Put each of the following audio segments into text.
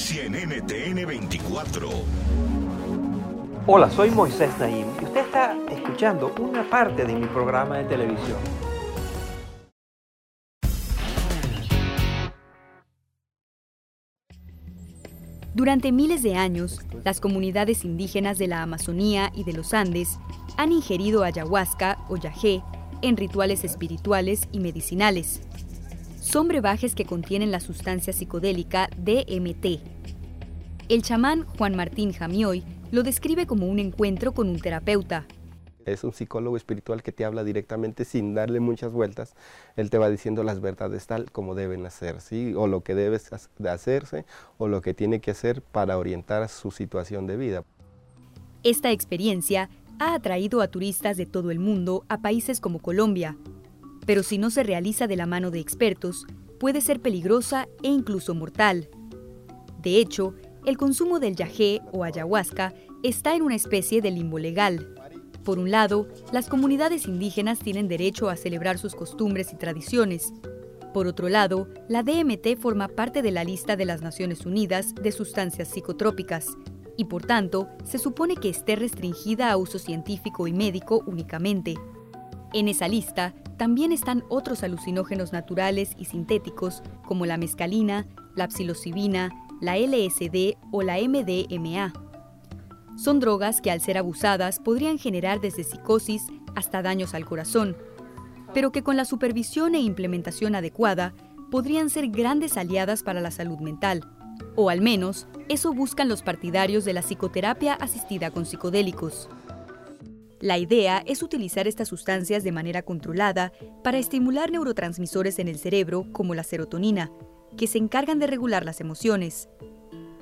Noticia en NTN 24. Hola, soy Moisés Naim y usted está escuchando una parte de mi programa de televisión. Durante miles de años, las comunidades indígenas de la Amazonía y de los Andes han ingerido ayahuasca o yagé en rituales espirituales y medicinales. Son brebajes que contienen la sustancia psicodélica DMT. El chamán Juan Martín Jamioy lo describe como un encuentro con un terapeuta, es un psicólogo espiritual que te habla directamente sin darle muchas vueltas. Él te va diciendo las verdades tal como deben hacer, ¿sí? o lo que debes de hacerse, o lo que tiene que hacer para orientar su situación de vida. Esta experiencia ha atraído a turistas de todo el mundo a países como Colombia, pero si no se realiza de la mano de expertos, puede ser peligrosa e incluso mortal. De hecho, el consumo del yagé o ayahuasca está en una especie de limbo legal. Por un lado, las comunidades indígenas tienen derecho a celebrar sus costumbres y tradiciones. Por otro lado, la DMT forma parte de la lista de las Naciones Unidas de sustancias psicotrópicas y por tanto se supone que esté restringida a uso científico y médico únicamente. En esa lista también están otros alucinógenos naturales y sintéticos como la mescalina, la psilocibina, la LSD o la MDMA. Son drogas que al ser abusadas podrían generar desde psicosis hasta daños al corazón, pero que con la supervisión e implementación adecuada podrían ser grandes aliadas para la salud mental. O al menos, eso buscan los partidarios de la psicoterapia asistida con psicodélicos. La idea es utilizar estas sustancias de manera controlada para estimular neurotransmisores en el cerebro como la serotonina, que se encargan de regular las emociones.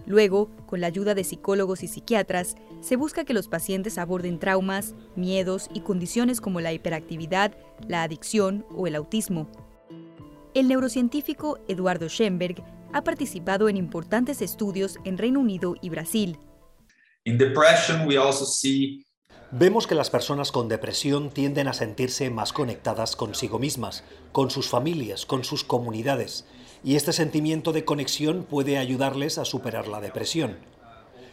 Luego, con la ayuda de psicólogos y psiquiatras, se busca que los pacientes aborden traumas, miedos y condiciones como la hiperactividad, la adicción o el autismo. El neurocientífico Eduardo Schenberg ha participado en importantes estudios en Reino Unido y Brasil. Vemos que las personas con depresión tienden a sentirse más conectadas consigo mismas, con sus familias, con sus comunidades y este sentimiento de conexión puede ayudarles a superar la depresión.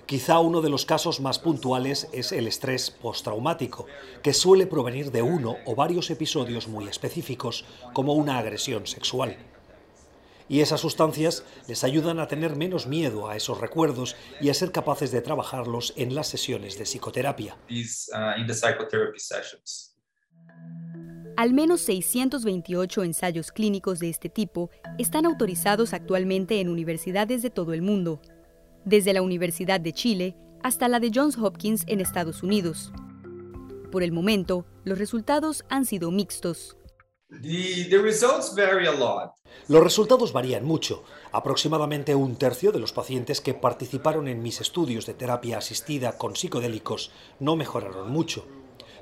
Quizá uno de los casos más puntuales es el estrés postraumático, que suele provenir de uno o varios episodios muy específicos, como una agresión sexual. Y esas sustancias les ayudan a tener menos miedo a esos recuerdos y a ser capaces de trabajarlos en las sesiones de psicoterapia. Uh, al menos 628 ensayos clínicos de este tipo están autorizados actualmente en universidades de todo el mundo, desde la Universidad de Chile hasta la de Johns Hopkins en Estados Unidos. Por el momento, los resultados han sido mixtos. Los resultados varían mucho. Aproximadamente un tercio de los pacientes que participaron en mis estudios de terapia asistida con psicodélicos no mejoraron mucho,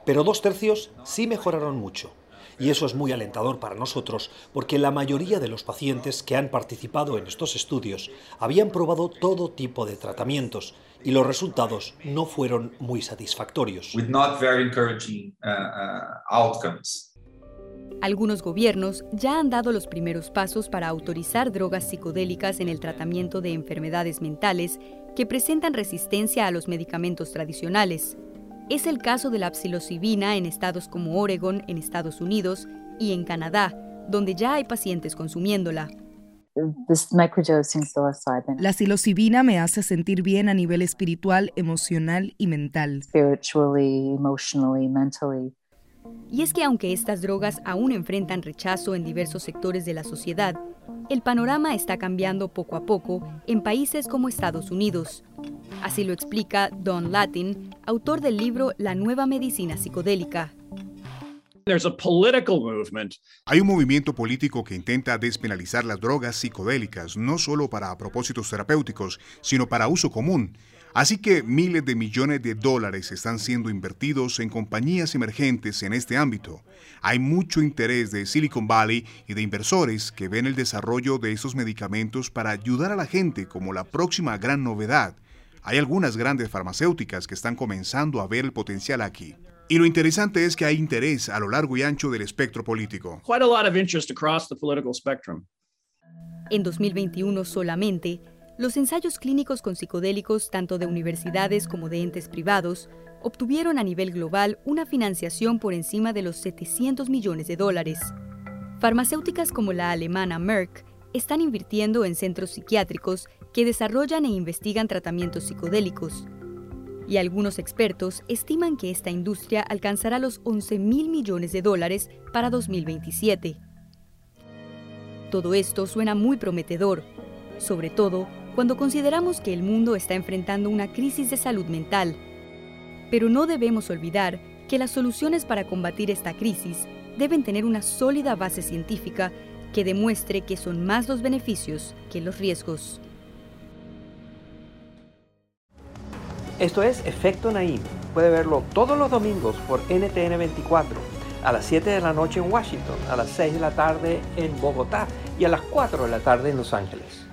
pero dos tercios sí mejoraron mucho. Y eso es muy alentador para nosotros porque la mayoría de los pacientes que han participado en estos estudios habían probado todo tipo de tratamientos y los resultados no fueron muy satisfactorios. Uh, uh, Algunos gobiernos ya han dado los primeros pasos para autorizar drogas psicodélicas en el tratamiento de enfermedades mentales que presentan resistencia a los medicamentos tradicionales. Es el caso de la psilocibina en estados como Oregon, en Estados Unidos, y en Canadá, donde ya hay pacientes consumiéndola. La psilocibina me hace sentir bien a nivel espiritual, emocional y mental. Y es que aunque estas drogas aún enfrentan rechazo en diversos sectores de la sociedad, el panorama está cambiando poco a poco en países como Estados Unidos. Así lo explica Don Latin, autor del libro La nueva medicina psicodélica. Hay un movimiento político que intenta despenalizar las drogas psicodélicas, no solo para propósitos terapéuticos, sino para uso común. Así que miles de millones de dólares están siendo invertidos en compañías emergentes en este ámbito. Hay mucho interés de Silicon Valley y de inversores que ven el desarrollo de estos medicamentos para ayudar a la gente como la próxima gran novedad. Hay algunas grandes farmacéuticas que están comenzando a ver el potencial aquí. Y lo interesante es que hay interés a lo largo y ancho del espectro político. En 2021 solamente, los ensayos clínicos con psicodélicos, tanto de universidades como de entes privados, obtuvieron a nivel global una financiación por encima de los 700 millones de dólares. Farmacéuticas como la alemana Merck están invirtiendo en centros psiquiátricos que desarrollan e investigan tratamientos psicodélicos. Y algunos expertos estiman que esta industria alcanzará los 11 mil millones de dólares para 2027. Todo esto suena muy prometedor, sobre todo cuando consideramos que el mundo está enfrentando una crisis de salud mental. Pero no debemos olvidar que las soluciones para combatir esta crisis deben tener una sólida base científica que demuestre que son más los beneficios que los riesgos. Esto es Efecto Naim. Puede verlo todos los domingos por NTN 24, a las 7 de la noche en Washington, a las 6 de la tarde en Bogotá y a las 4 de la tarde en Los Ángeles.